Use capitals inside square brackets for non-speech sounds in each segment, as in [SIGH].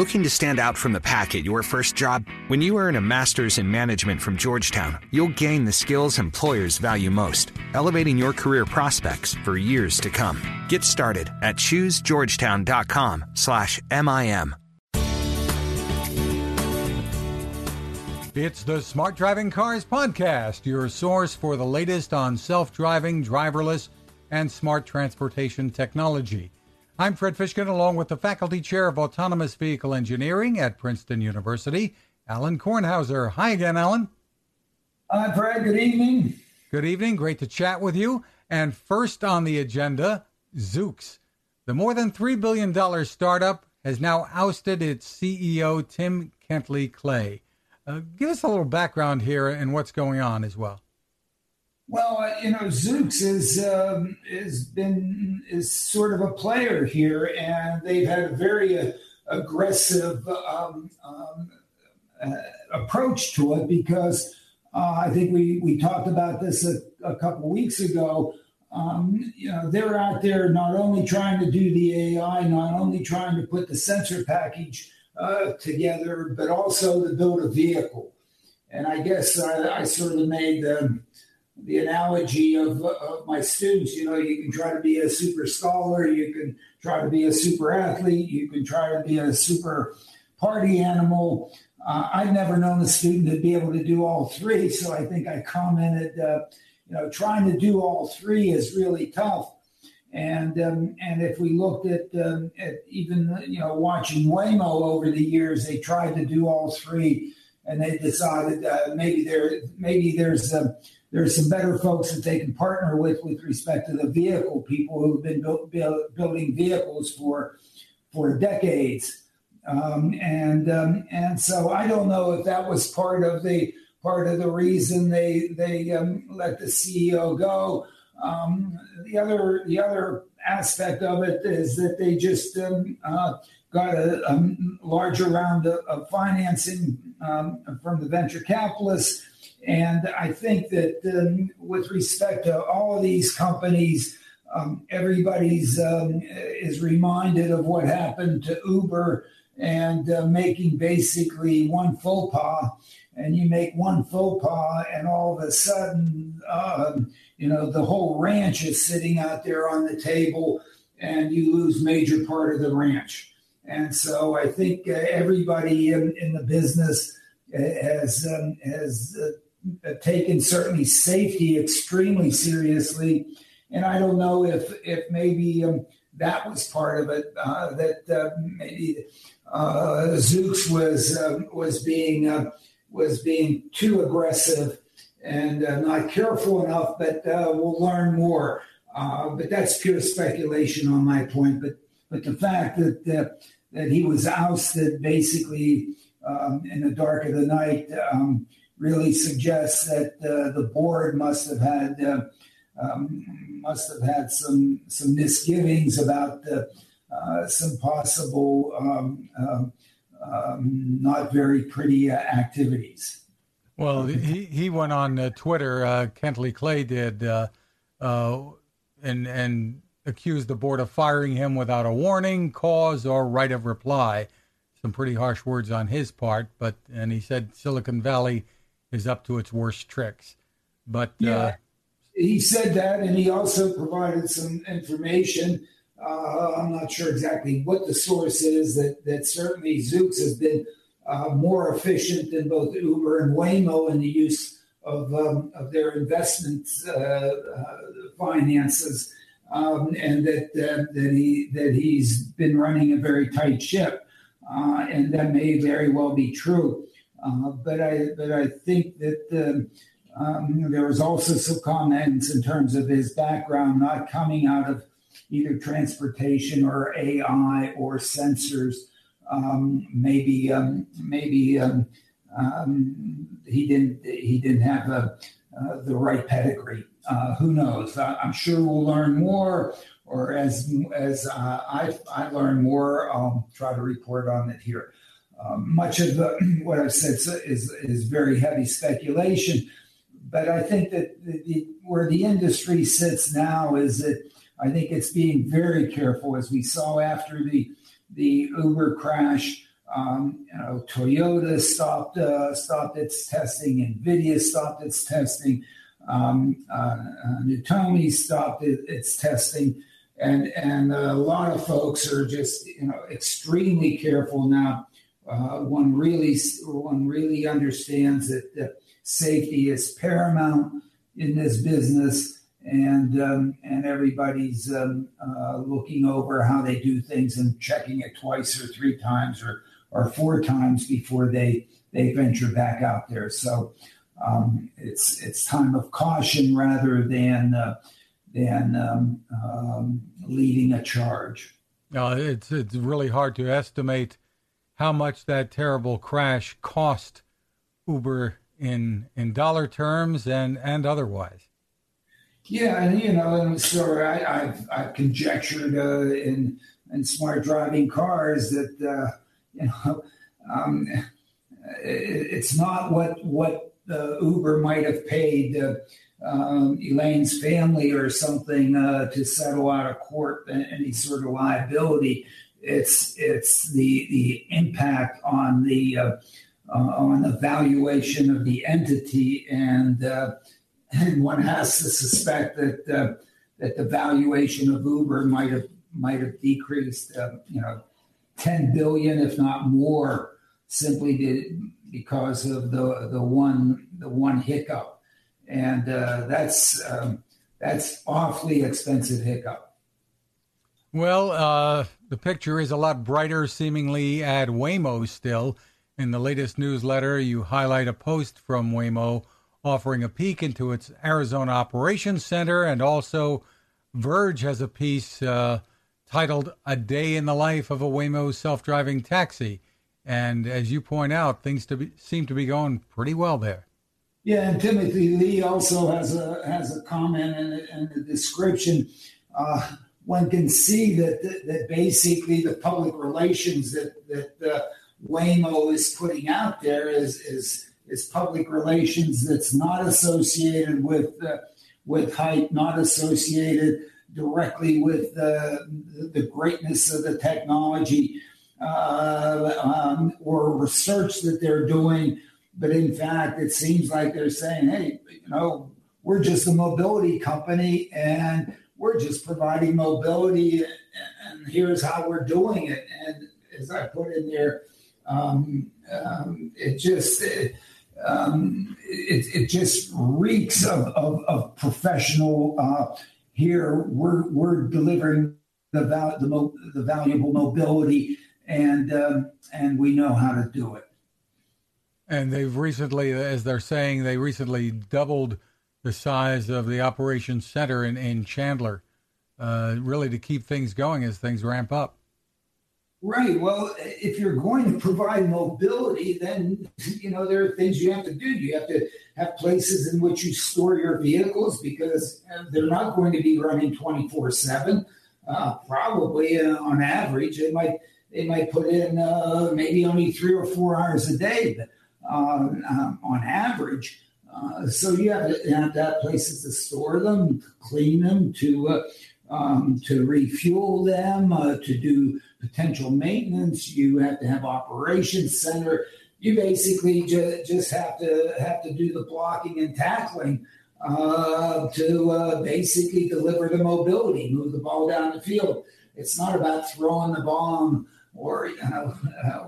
Looking to stand out from the pack at your first job? When you earn a master's in management from Georgetown, you'll gain the skills employers value most, elevating your career prospects for years to come. Get started at choosegeorgetown.com/MIM. It's the Smart Driving Cars podcast, your source for the latest on self-driving, driverless, and smart transportation technology. I'm Fred Fishkin, along with the Faculty Chair of Autonomous Vehicle Engineering at Princeton University, Alan Kornhauser. Hi again, Alan. Hi, Fred. Good evening. Good evening. Great to chat with you. And first on the agenda, Zoox. The more than $3 billion startup has now ousted its CEO, Tim Kentley-Klein. Uh, give us a little background here and what's going on as well. Well, uh, you know, Zoox is um, is been is sort of a player here, and they've had a very uh, aggressive um, um, uh, approach to it because uh, I think we we talked about this a, a couple weeks ago. Um, you know, they're out there not only trying to do the AI, not only trying to put the sensor package uh, together, but also to build a vehicle. And I guess I, I sort of made the the analogy of, of my students. You know, you can try to be a super scholar, you can try to be a super athlete, you can try to be a super party animal. Uh, I've never known a student to be able to do all three, so I think I commented, uh, you know, trying to do all three is really tough. And um, and if we looked at, um, at even you know watching Waymo over the years, they tried to do all three, and they decided uh, maybe there maybe there's um, there's some better folks that they can partner with with respect to the vehicle people who've been build, build, building vehicles for for decades, um, and um, and so I don't know if that was part of the part of the reason they they um, let the CEO go. Um, the other the other aspect of it is that they just um, uh, got a, a, larger round of, of financing um, from the venture capitalists and I think that um, with respect to all of these companies, um, everybody's um, is reminded of what happened to Uber and uh, making basically one faux pas. And you make one faux pas, and all of a sudden, um, you know, the whole ranch is sitting out there on the table, and you lose major part of the ranch. And so I think uh, everybody in, in, the business uh, has um, has uh, uh, taken certainly safety extremely seriously, and I don't know if if maybe um, that was part of it. Uh, that uh, maybe uh, Zoox was um, was being was being too aggressive and not careful enough. But we'll learn more. but that's pure speculation on my point. But but the fact that that he was ousted basically um, in the dark of the night. Um, really suggests that uh, the board must have had uh, um, must have had some some misgivings about uh, some possible um, um, um, not very pretty uh, activities. Well, he, he went on uh, Twitter. Uh, Kentley-Klein did, and and accused the board of firing him without a warning, cause, or right of reply. Some pretty harsh words on his part, but and he said Silicon Valley is up to its worst tricks. But yeah, uh, he said that, and he also provided some information. Uh, I'm not sure exactly what the source is. That that certainly Zoox has been uh, more efficient than both Uber and Waymo in the use of um, of their investment uh, uh, finances, um, and that uh, that he that he's been running a very tight ship, and that may very well be true. Uh, but I but I think that um, um, there was also some comments in terms of his background not coming out of either transportation or AI or sensors. Um, maybe um, maybe um, he didn't he didn't have a, uh, the right pedigree. Uh, who knows? I, am sure we'll learn more. Or as as uh, I I learn more, I'll try to report on it here. Um, much of the, [CLEARS THROAT] what I've said is, is very heavy speculation. But I think that the, the, where the industry sits now is that I think it's being very careful, as we saw after the, the Uber crash. Um, you know, Toyota stopped uh, stopped its testing, Nvidia stopped its testing, um, uh, nuTonomy stopped it, its testing, and and a lot of folks are just you know extremely careful now. Uh, one really one really understands that safety is paramount in this business, and um, and everybody's um, uh, looking over how they do things and checking it twice or three times or or four times before they they venture back out there. So um, it's it's time of caution rather than uh, than um, um, leading a charge. No, it's it's really hard to estimate how much that terrible crash cost Uber in in dollar terms and and otherwise. Yeah, and you know, and so I, have I've conjectured uh, in in smart driving cars that uh, you know um, it, it's not what what Uber might have paid uh, um, Elaine's family or something uh, to settle out of court any sort of liability. It's it's the the impact on the uh, uh, on the valuation of the entity, and uh, and one has to suspect that uh, that the valuation of Uber might have might have decreased, uh, you know, ten billion, if not more, simply to, because of the the one the one hiccup, and uh, that's um, that's awfully expensive hiccup. Well, uh, the picture is a lot brighter, seemingly at Waymo still. In the latest newsletter, you highlight a post from Waymo offering a peek into its Arizona Operations Center, and also Verge has a piece uh, titled "A Day in the Life of a Waymo Self-Driving Taxi." And as you point out, things to be, seem to be going pretty well there. Yeah, and Timothy Lee also has a has a comment in the description. Uh, one can see that, that, that basically the public relations that that uh, Waymo is putting out there is is is public relations that's not associated with uh, with hype, not associated directly with uh, the greatness of the technology uh, um, or research that they're doing. But in fact, it seems like they're saying, "Hey, you know, we're just a mobility company, and we're just providing mobility, and here's how we're doing it." And as I put in there um, um, it just it, um, it, it, just reeks of, of, of professional. Uh, here we're we're delivering the val- the, mo- the valuable mobility, and um, and we know how to do it. And they've recently, as they're saying, they recently doubled the size of the operations center in in Chandler, uh, really to keep things going as things ramp up. Right. Well, if you're going to provide mobility, then you know there are things you have to do. You have to have places in which you store your vehicles because uh, they're not going to be running 24 seven. Uh, probably uh, on average, they might they might put in uh, maybe only three or four hours a day, but, um, um, on average. Uh, so you have to have, to have places to store them, clean them, to uh, um, to refuel them, uh, to do potential maintenance. You have to have operations center. You basically ju- just have to have to do the blocking and tackling uh, to basically deliver the mobility, move the ball down the field. It's not about throwing the bomb or you know,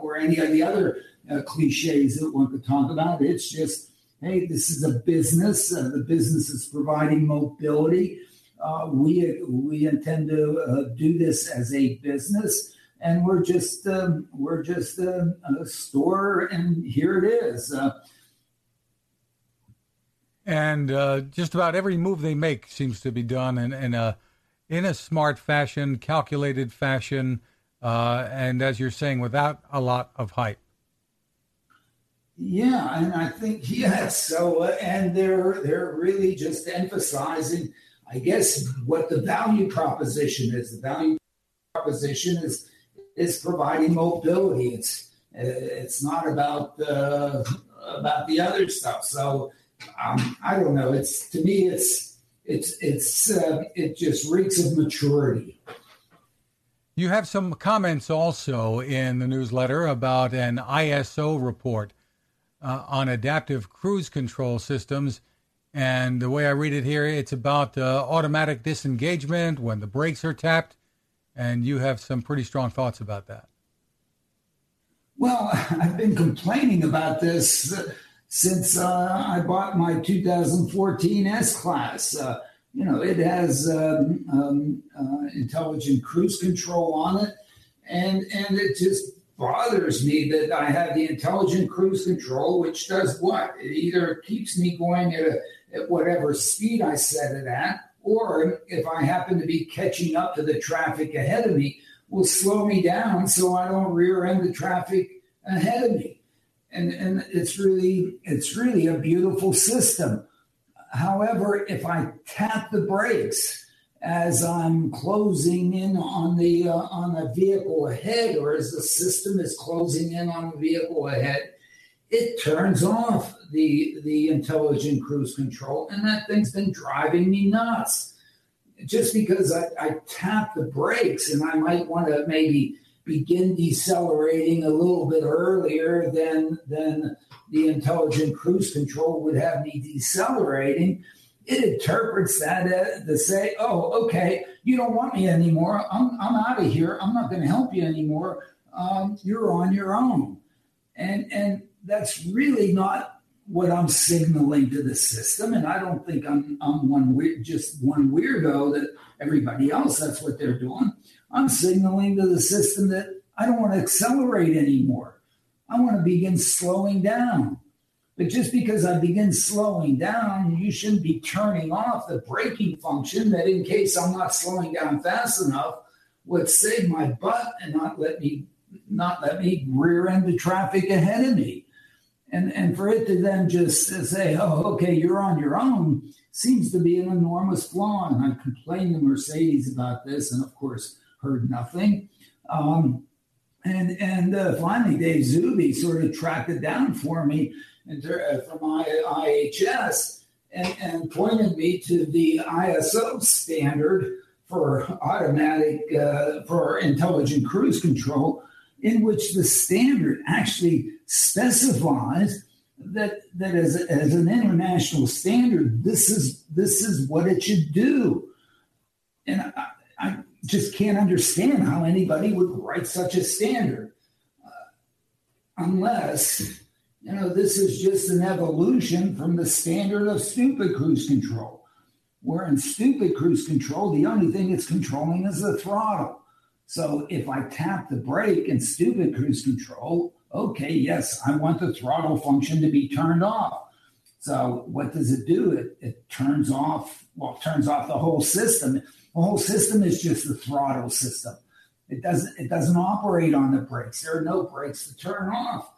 or any of the other uh, cliches that one could talk about. It's just hey, this is a business. Uh, the business is providing mobility uh, we we intend to uh, do this as a business, and we're just um, we're just a, a, store, and here it is. Uh, and uh, just about every move they make seems to be done in, in a in a smart fashion, calculated fashion, uh, and as you're saying, without a lot of hype. Yeah, and I think [LAUGHS] yes. So, uh, and they're they're really just emphasizing I guess what the value proposition is. The value proposition is is providing mobility. It's it's not about the about the other stuff. So um, I don't know. It's to me, it's it's it's uh, it just reeks of maturity. You have some comments also in the newsletter about an ISO report uh, on adaptive cruise control systems. And the way I read it here, it's about uh, automatic disengagement when the brakes are tapped. And you have some pretty strong thoughts about that. Well, [LAUGHS] I've been complaining about this uh, since uh, I bought my 2014 S Class. Uh, you know, it has um, um, uh, intelligent cruise control on it, and and it just bothers me that I have the intelligent cruise control, which does what? It either keeps me going at, a, at whatever speed I set it at, or if I happen to be catching up to the traffic ahead of me, will slow me down so I don't rear end the traffic ahead of me. And, and it's really it's really a beautiful system. However, if I tap the brakes as I'm closing in on the uh, on the vehicle ahead, or as the system is closing in on the vehicle ahead, it turns off the the intelligent cruise control, and that thing's been driving me nuts. Just because I, I tap the brakes, and I might want to maybe begin decelerating a little bit earlier than than the intelligent cruise control would have me decelerating, it interprets that uh, to say, oh, okay, you don't want me anymore. I'm, I'm out of here. I'm not going to help you anymore. Um, you're on your own. And, and that's really not what I'm signaling to the system. And I don't think I'm, I'm one just one weirdo that everybody else, that's what they're doing. I'm signaling to the system that I don't want to accelerate anymore. I want to begin slowing down. But just because I begin slowing down, you shouldn't be turning off the braking function that, in case I'm not slowing down fast enough, would save my butt and not let me not let me rear end the traffic ahead of me. And and for it to then just say, "Oh, okay, you're on your own," seems to be an enormous flaw. And I complained to Mercedes about this, and of course heard nothing. Um, and and uh, finally, Dave Zuby sort of tracked it down for me uh, from IIHS and, and pointed me to the ISO standard for automatic uh, for intelligent cruise control, in which the standard actually specifies that that as, as an international standard, this is this is what it should do. And I, I just can't understand how anybody would write such a standard uh, unless you know this is just an evolution from the standard of stupid cruise control where in stupid cruise control the only thing it's controlling is the throttle. So if i tap the brake in stupid cruise control okay yes i want the throttle function to be turned off so what does it do it, it turns off well turns off the whole system the whole system is just the throttle system. It doesn't it doesn't operate on the brakes. There are no brakes to turn off.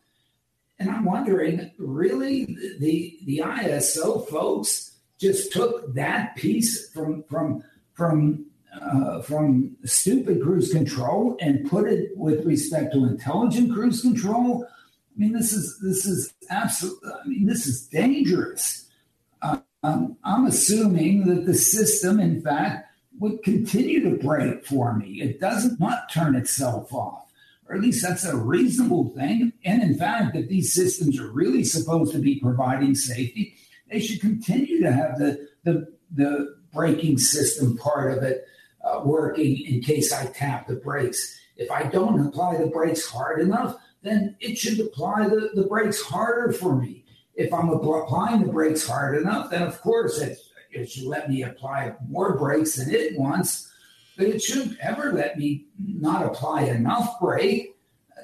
And I'm wondering, really, the the ISO folks just took that piece from from from uh, from stupid cruise control and put it with respect to intelligent cruise control. I mean, this is this is absolutely. I mean, this is dangerous. Uh, um, I'm assuming that the system, in fact, would continue to brake for me. It doesn't not turn itself off, or at least that's a reasonable thing. And in fact, if these systems are really supposed to be providing safety, they should continue to have the the, the braking system part of it uh, working in case I tap the brakes. If I don't apply the brakes hard enough, then it should apply the, the brakes harder for me. If I'm applying the brakes hard enough, then of course it's it should let me apply more brakes than it wants, but it shouldn't ever let me not apply enough brake.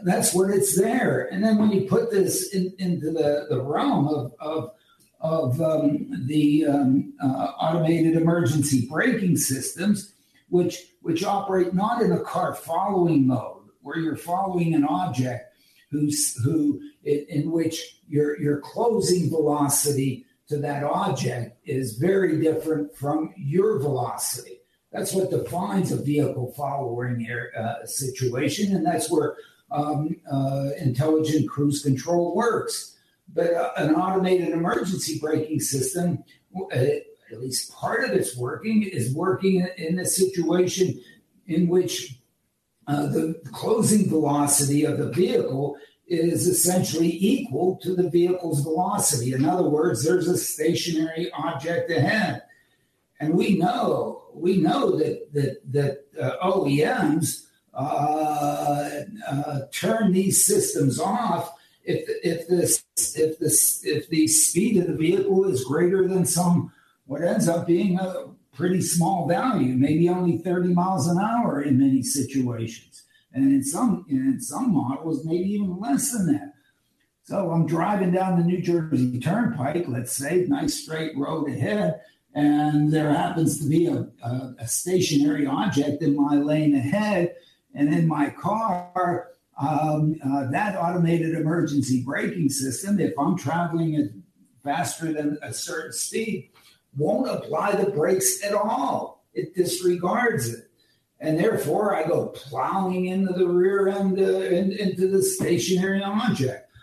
That's what it's there. And then when you put this in, into the, the realm of, of, of um, the um, uh, automated emergency braking systems, which, which operate not in a car following mode, where you're following an object who's, who, in which your, your closing velocity to that object is very different from your velocity. That's what defines a vehicle following uh, situation, and that's where um, uh, intelligent cruise control works. But uh, an automated emergency braking system, uh, at least part of it's working, is working in a situation in which uh, the closing velocity of the vehicle is essentially equal to the vehicle's velocity. In other words, there's a stationary object ahead. And we know we know that that that uh, OEMs uh, uh, turn these systems off if if this if this if the speed of the vehicle is greater than some what ends up being a pretty small value, maybe only 30 miles an hour in many situations, and in some in some models maybe even less than that. So I'm driving down the New Jersey Turnpike, let's say, nice straight road ahead, and there happens to be a, a, a stationary object in my lane ahead, and in my car. Um, uh, that automated emergency braking system, if I'm traveling at faster than a certain speed, won't apply the brakes at all. It disregards it. And therefore, I go plowing into the rear end, uh, in, into the stationary object. [LAUGHS]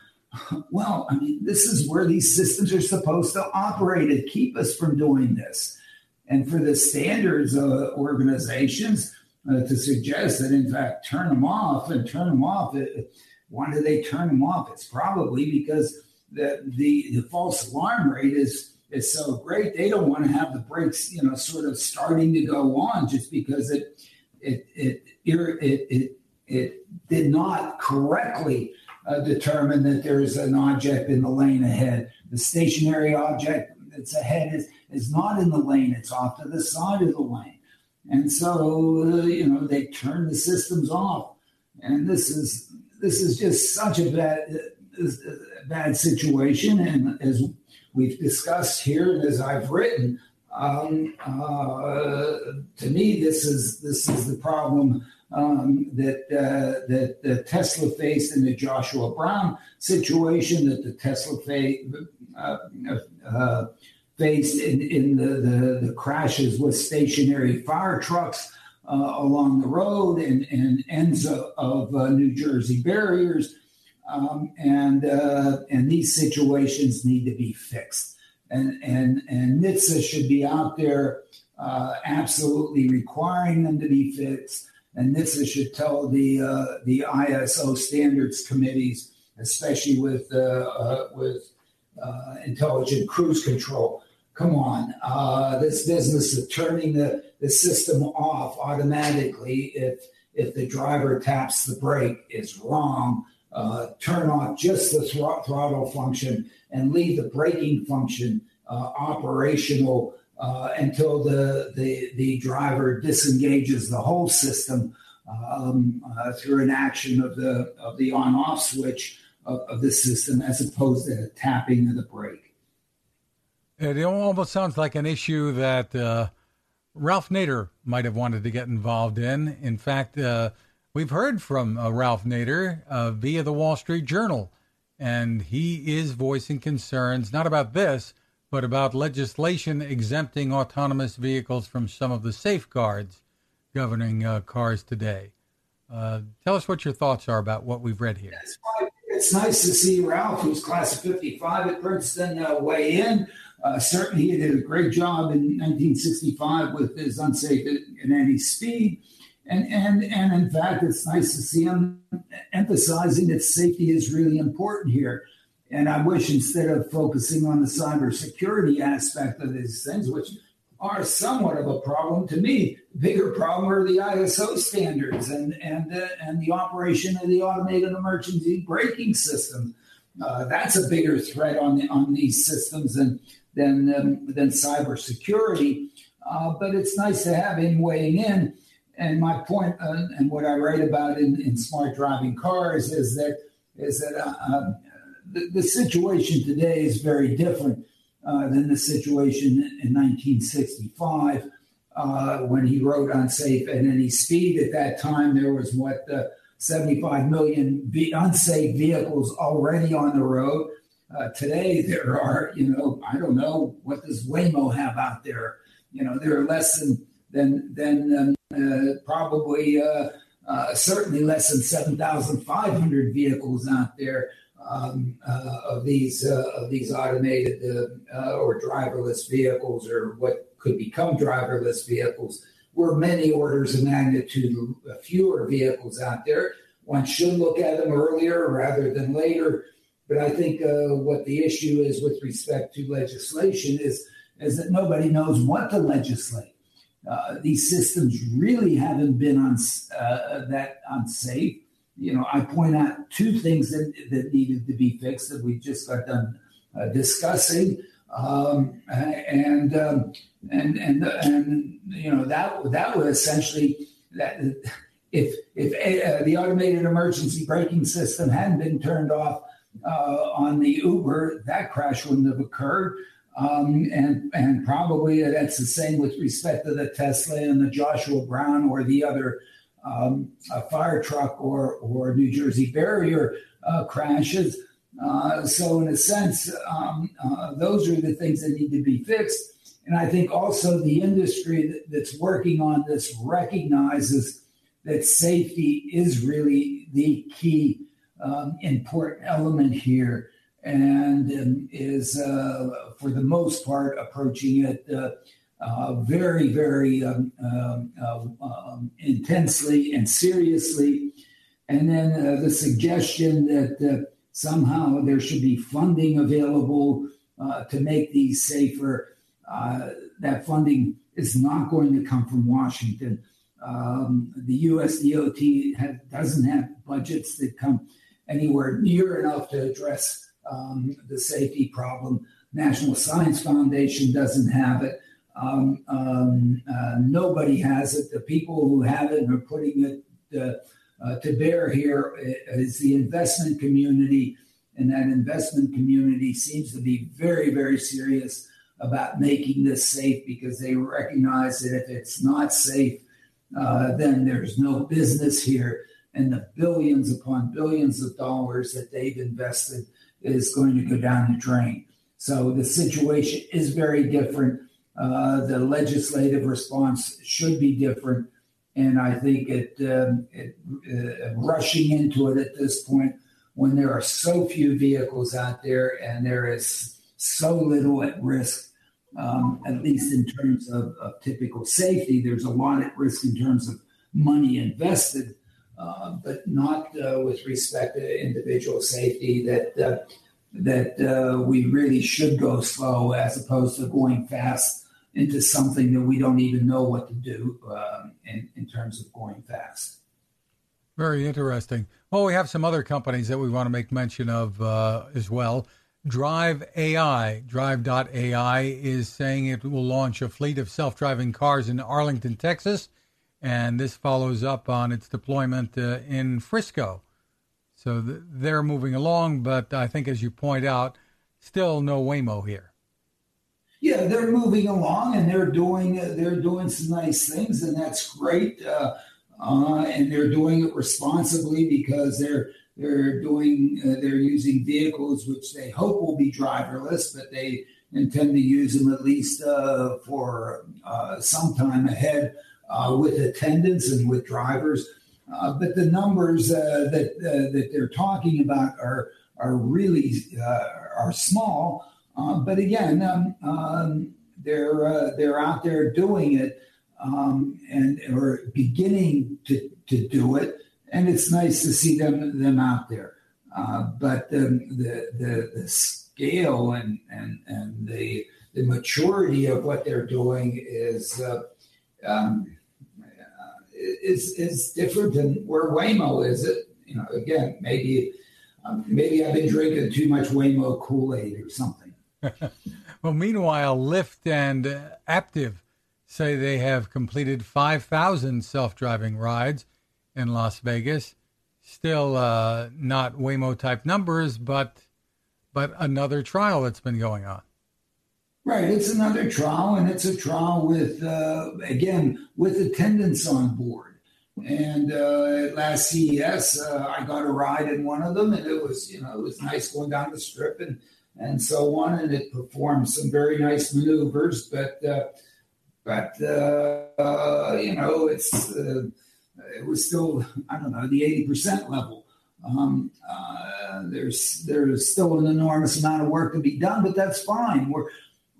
Well, I mean, this is where these systems are supposed to operate to keep us from doing this. And for the standards uh, organizations uh, to suggest that, in fact, turn them off and turn them off, it, why do they turn them off? It's probably because the, the, the false alarm rate is is so great. They don't want to have the brakes, you know, sort of starting to go on just because it it it it it, it did not correctly uh, determine that there is an object in the lane ahead. The stationary object that's ahead is is not in the lane; it's off to the side of the lane, and so uh, you know they turn the systems off, and this is this is just such a bad uh, bad situation, and as we've discussed here and as I've written, um, uh, to me, this is this is the problem um, that uh, that the Tesla faced in the Joshua Brown situation, that the Tesla fa- uh, uh, faced in, in the, the, the, crashes with stationary fire trucks uh, along the road and, and ends of, of uh, New Jersey barriers. Um, and uh, and these situations need to be fixed. And and and NHTSA should be out there uh, absolutely requiring them to be fixed. And NHTSA should tell the uh, the ISO standards committees, especially with uh, uh, with uh, intelligent cruise control. Come on, this business of turning the, the system off automatically if if the driver taps the brake is wrong uh, turn off just the thr- throttle function and leave the braking function uh, operational uh, until the, the, the driver disengages the whole system um, uh, through an action of the of the on off switch of, of, the system as opposed to tapping of the brake. It almost sounds like an issue that uh, Ralph Nader might have wanted to get involved in. In fact, uh, We've heard from uh, Ralph Nader uh, via the Wall Street Journal, and he is voicing concerns not about this, but about legislation exempting autonomous vehicles from some of the safeguards governing uh, cars today. Uh, tell us what your thoughts are about what we've read here. It's nice to see Ralph, who's class of 55 at Princeton, uh, weigh in. Uh, certainly, he did a great job in 1965 with his unsafe at any speed. And, and, and in fact, it's nice to see him emphasizing that safety is really important here. And I wish instead of focusing on the cybersecurity aspect of these things, which are somewhat of a problem to me, bigger problem are the ISO standards and and uh, and the operation of the automated emergency braking system. Uh, that's a bigger threat on the, on these systems than than um, than cybersecurity. Uh, but it's nice to have him weighing in. And my point, uh, and what I write about in, in smart driving cars is that is that uh, uh, the, the, situation today is very different uh, than the situation in 1965 uh, when he wrote "Unsafe at Any Speed." At that time, there was what 75 million unsafe vehicles already on the road. Uh, today, there are, you know, I don't know what does Waymo have out there. You know, there are less than than than um, probably uh, uh, certainly less than 7,500 vehicles out there um, of these of these automated or driverless vehicles or what could become driverless vehicles were many orders of magnitude fewer vehicles out there. One should look at them earlier rather than later. But I think uh, what the issue is with respect to legislation is, is that nobody knows what to legislate. Uh, these systems really haven't been on, uh, that unsafe. You know, I point out two things that, that needed to be fixed that we just got done uh, discussing. Um, and, um, and and and you know that that would essentially that if if uh, the automated emergency braking system hadn't been turned off uh, on the Uber, that crash wouldn't have occurred. Um, and and probably that's the same with respect to the Tesla and the Joshua Brown or the other um, fire truck or or New Jersey barrier uh, crashes. Uh, so in a sense, um, uh, those are the things that need to be fixed. And I think also the industry that, that's working on this recognizes that safety is really the key um, important element here and is, uh, for the most part, approaching it uh, uh, very, very um, um, uh, um, intensely and seriously. And then uh, the suggestion that somehow there should be funding available to make these safer. that funding is not going to come from Washington. Um, the U.S. DOT have, doesn't have budgets that come anywhere near enough to address um, the safety problem. National Science Foundation doesn't have it. Um, um, uh, nobody has it. The people who have it and are putting it uh, uh, to bear here is the investment community, and that investment community seems to be very, very serious about making this safe because they recognize that if it's not safe, uh, then there's no business here. And the billions upon billions of dollars that they've invested is going to go down the drain. So the situation is very different. Uh, the legislative response should be different. And I think it, um, it uh, rushing into it at this point when there are so few vehicles out there and there is so little at risk um, at least in terms of, of, typical safety. There's a lot at risk in terms of money invested, uh, but not uh, with respect to individual safety. That uh, that we really should go slow as opposed to going fast into something that we don't even know what to do um, in, in terms of going fast. Very interesting. Well, we have some other companies that we want to make mention of uh, as well. Drive AI, Drive.ai, is saying it will launch a fleet of self driving cars in Arlington, Texas. And this follows up on its deployment uh, in Frisco. So th- they're moving along, but I think, as you point out, still no Waymo here. Yeah, they're moving along and they're doing uh, they're doing some nice things, and that's great. Uh, uh, and they're doing it responsibly because they're they're doing, uh, they're using vehicles which they hope will be driverless, but they intend to use them at least uh, for some time ahead with attendants and with drivers. Uh, but the numbers uh, that that they're talking about are are really are small. but again, um, um, they're they're out there doing it um, and or beginning to to do it and it's nice to see them them out there. Uh, but the, the, the the scale and and and the the maturity of what they're doing is uh, um, is is different than where Waymo is. It you know again maybe um, maybe I've been drinking too much Waymo Kool Aid or something. [LAUGHS] well, meanwhile, Lyft and Aptiv say they have completed 5,000 self driving rides in Las Vegas. Still uh, not Waymo type numbers, but but another trial that's been going on. Right, it's another trial, and it's a trial with uh, again with attendants on board. And uh, at last CES, uh, I got a ride in one of them, and it was you know it was nice going down the strip and and so on, and it performed some very nice maneuvers. But uh, but uh, you know it's it was still, I don't know, the 80% level. Um, uh, there's there's still an enormous amount of work to be done, but that's fine. We're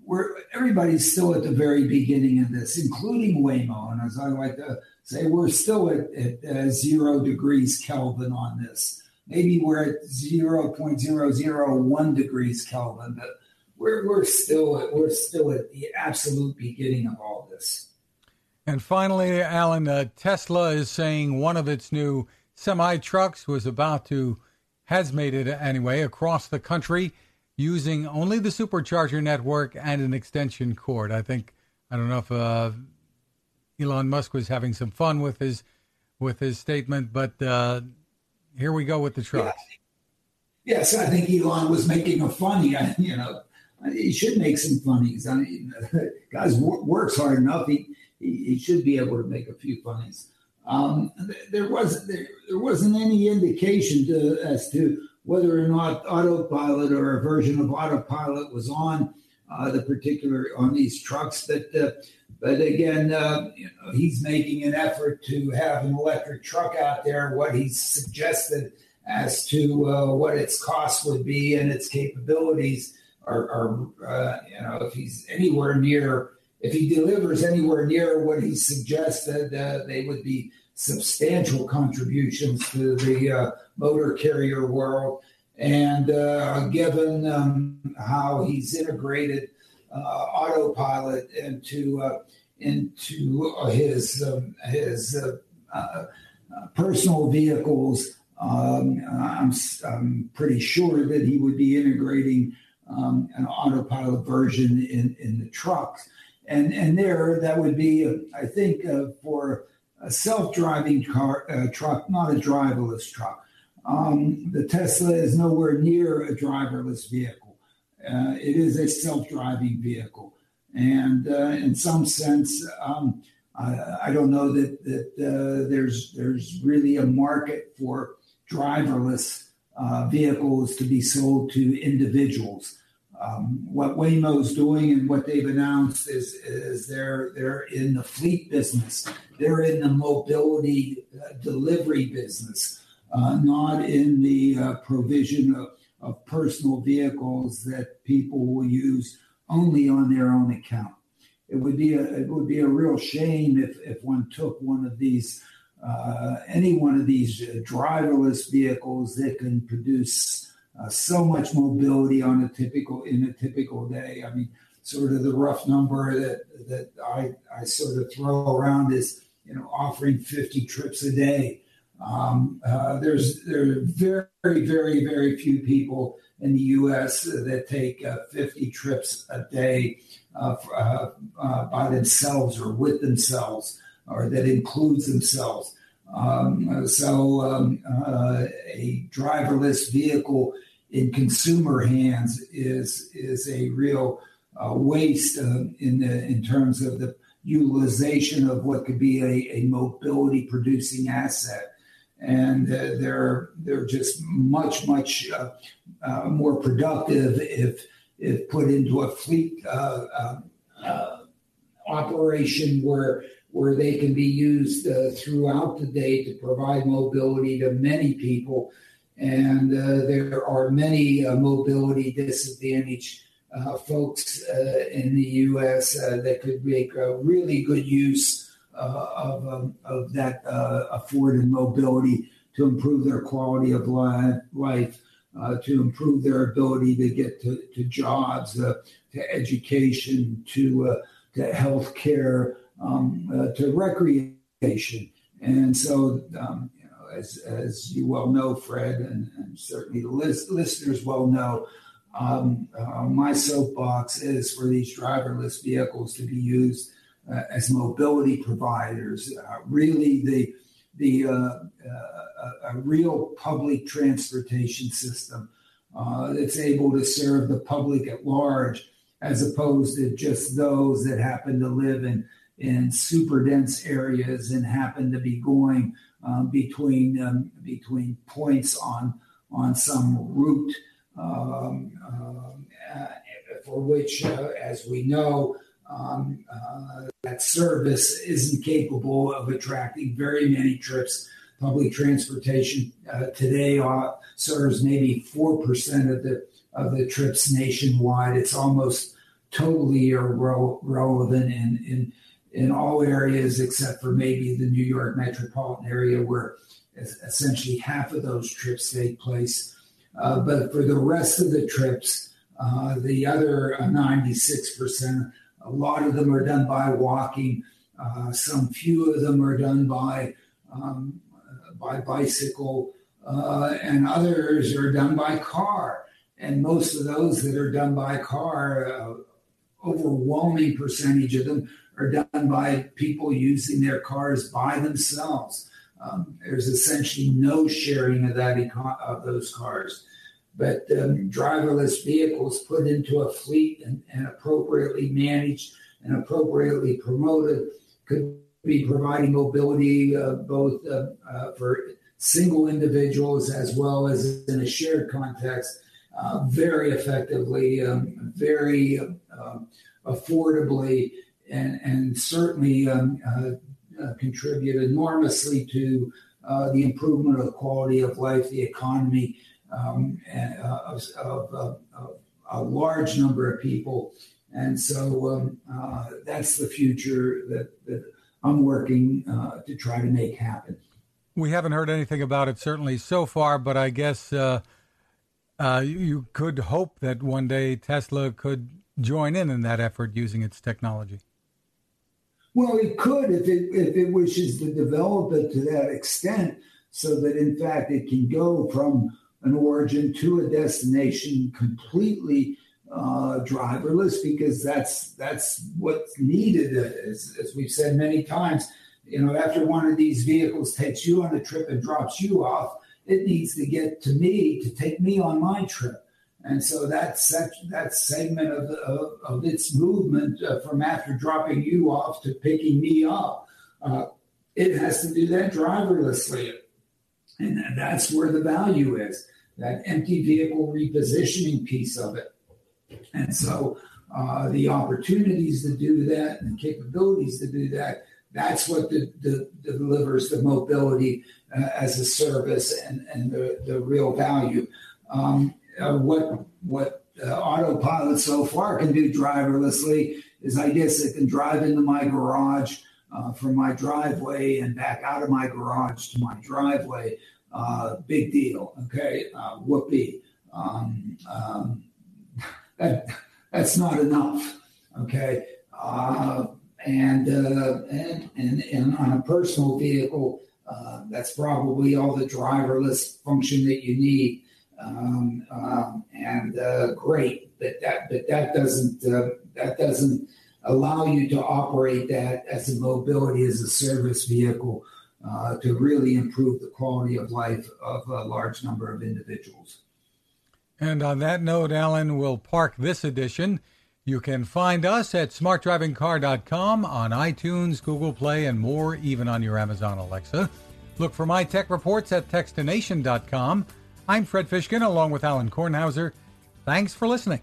we're everybody's still at the very beginning of this, including Waymo. And as I like to say, we're still at, at uh, zero degrees Kelvin on this. Maybe we're at 0.001 degrees Kelvin, but we're, we're still we're still at the absolute beginning of all this. And finally, Alan, uh, Tesla is saying one of its new semi trucks was about to has made it anyway across the country using only the supercharger network and an extension cord. I think I don't know if uh, Elon Musk was having some fun with his with his statement, but uh, here we go with the trucks. Yes, I think Elon was making a funny. [LAUGHS] You know, he should make some funnies. I mean, [LAUGHS] guys works hard enough. He, he, he should be able to make a few funnies. Um, there was there, there wasn't any indication to, as to whether or not autopilot or a version of autopilot was on uh, the particular on these trucks. But uh, but again, uh, you know, he's making an effort to have an electric truck out there. What he's suggested as to uh, what its cost would be and its capabilities are, are uh, you know, if he's anywhere near, if he delivers anywhere near what he suggested, uh, they would be substantial contributions to the uh, motor carrier world. And uh, given um, how he's integrated uh, autopilot into uh, into his um, his personal vehicles, um, I'm, I'm pretty sure that he would be integrating um, an autopilot version in, in the trucks. And, and there, that would be, I think, uh, for a self-driving car uh, truck, not a driverless truck. Um, the Tesla is nowhere near a driverless vehicle. Uh, it is a self-driving vehicle, and uh, in some sense, um, I, I, don't know that that uh, there's there's really a market for driverless uh, vehicles to be sold to individuals. Um, what Waymo's doing and what they've announced is, is they're they're in the fleet business. They're in the mobility uh, delivery business, uh, not in the uh, provision of, of personal vehicles that people will use only on their own account. It would be a it would be a real shame if if one took one of these uh, any one of these driverless vehicles that can produce uh, so much mobility on a typical in a typical day. I mean, sort of the rough number that that I, I sort of throw around is you know offering 50 trips a day. Um, uh, there's there are very very very few people in the U.S. that take uh, 50 trips a day uh, uh, uh, by themselves or with themselves, or that includes themselves. Um, so um, a driverless vehicle in consumer hands is is a real uh, waste uh, in the in terms of the utilization of what could be a, a mobility producing asset. And uh, they're they're just much much uh, uh, more productive if if put into a fleet uh, operation where where they can be used throughout the day to provide mobility to many people and uh, there are many uh, mobility disadvantaged uh, folks uh, in the U.S. Uh, that could make really good use uh, of, um, of that afforded mobility to improve their quality of life, to improve their ability to get to, to jobs, to education, to, to health care, um, to recreation. And so um, as, as you well know, Fred, and, and certainly the list, listeners well know, um, uh, my soapbox is for these driverless vehicles to be used uh, as mobility providers. Uh, really, the the uh, uh, a real public transportation system uh, that's able to serve the public at large, as opposed to just those that happen to live in in super dense areas and happen to be going um, between um, between points on on some route um, uh, for which, uh, as we know, um, uh, that service isn't capable of attracting very many trips. Public transportation uh, today uh, serves maybe four percent of the of the trips nationwide. It's almost totally irrelevant in, in in all areas except for maybe the New York metropolitan area where essentially half of those trips take place. Uh, but for the rest of the trips, uh, the other 96%, a lot of them are done by walking. Uh, some few of them are done by um, by bicycle, uh, and others are done by car. And most of those that are done by car, uh, overwhelming percentage of them are done by people using their cars by themselves. Um, there's essentially no sharing of that eco- of those cars. But um, driverless vehicles put into a fleet and, and appropriately managed and appropriately promoted could be providing mobility uh, both uh, uh, for single individuals as well as in a shared context uh, very effectively, um, very uh, affordably, and, and certainly um, uh, uh, contribute enormously to uh, the improvement of the quality of life, the economy um, and, of, of, of, a large number of people. And so um, that's the future that, that I'm working to try to make happen. We haven't heard anything about it certainly so far, but I guess uh, you could hope that one day Tesla could join in in that effort using its technology. Well, it could if it if it wishes to develop it to that extent, so that in fact it can go from an origin to a destination completely uh, driverless, because that's that's what's needed. As, as we've said many times, you know, after one of these vehicles takes you on a trip and drops you off, it needs to get to me to take me on my trip. And so that that segment of, of, of its movement uh, from after dropping you off to picking me up, uh, it has to do that driverlessly. And that's where the value is that empty vehicle repositioning piece of it. And so uh, the opportunities to do that and the capabilities to do that, that's what the, the, delivers the mobility as a service and, and the, the real value. Um, uh, what what uh, autopilot so far can do driverlessly is I guess it can drive into my garage uh, from my driveway and back out of my garage to my driveway. Uh, big deal. Okay, uh, whoopee. Um, um, [LAUGHS] that, that's not enough. Okay, uh, and, and and and on a personal vehicle, that's probably all the driverless function that you need um, um, and uh, great. But that but that doesn't uh, that doesn't allow you to operate that as a mobility as a service vehicle uh, to really improve the quality of life of a large number of individuals. And on that note, Alain, we'll park this edition. You can find us at smartdrivingcar.com on iTunes, Google Play, and more, even on your Amazon Alexa. Look for my tech reports at techstination.com I'm Fred Fishkin along with Alain Kornhauser. Thanks for listening.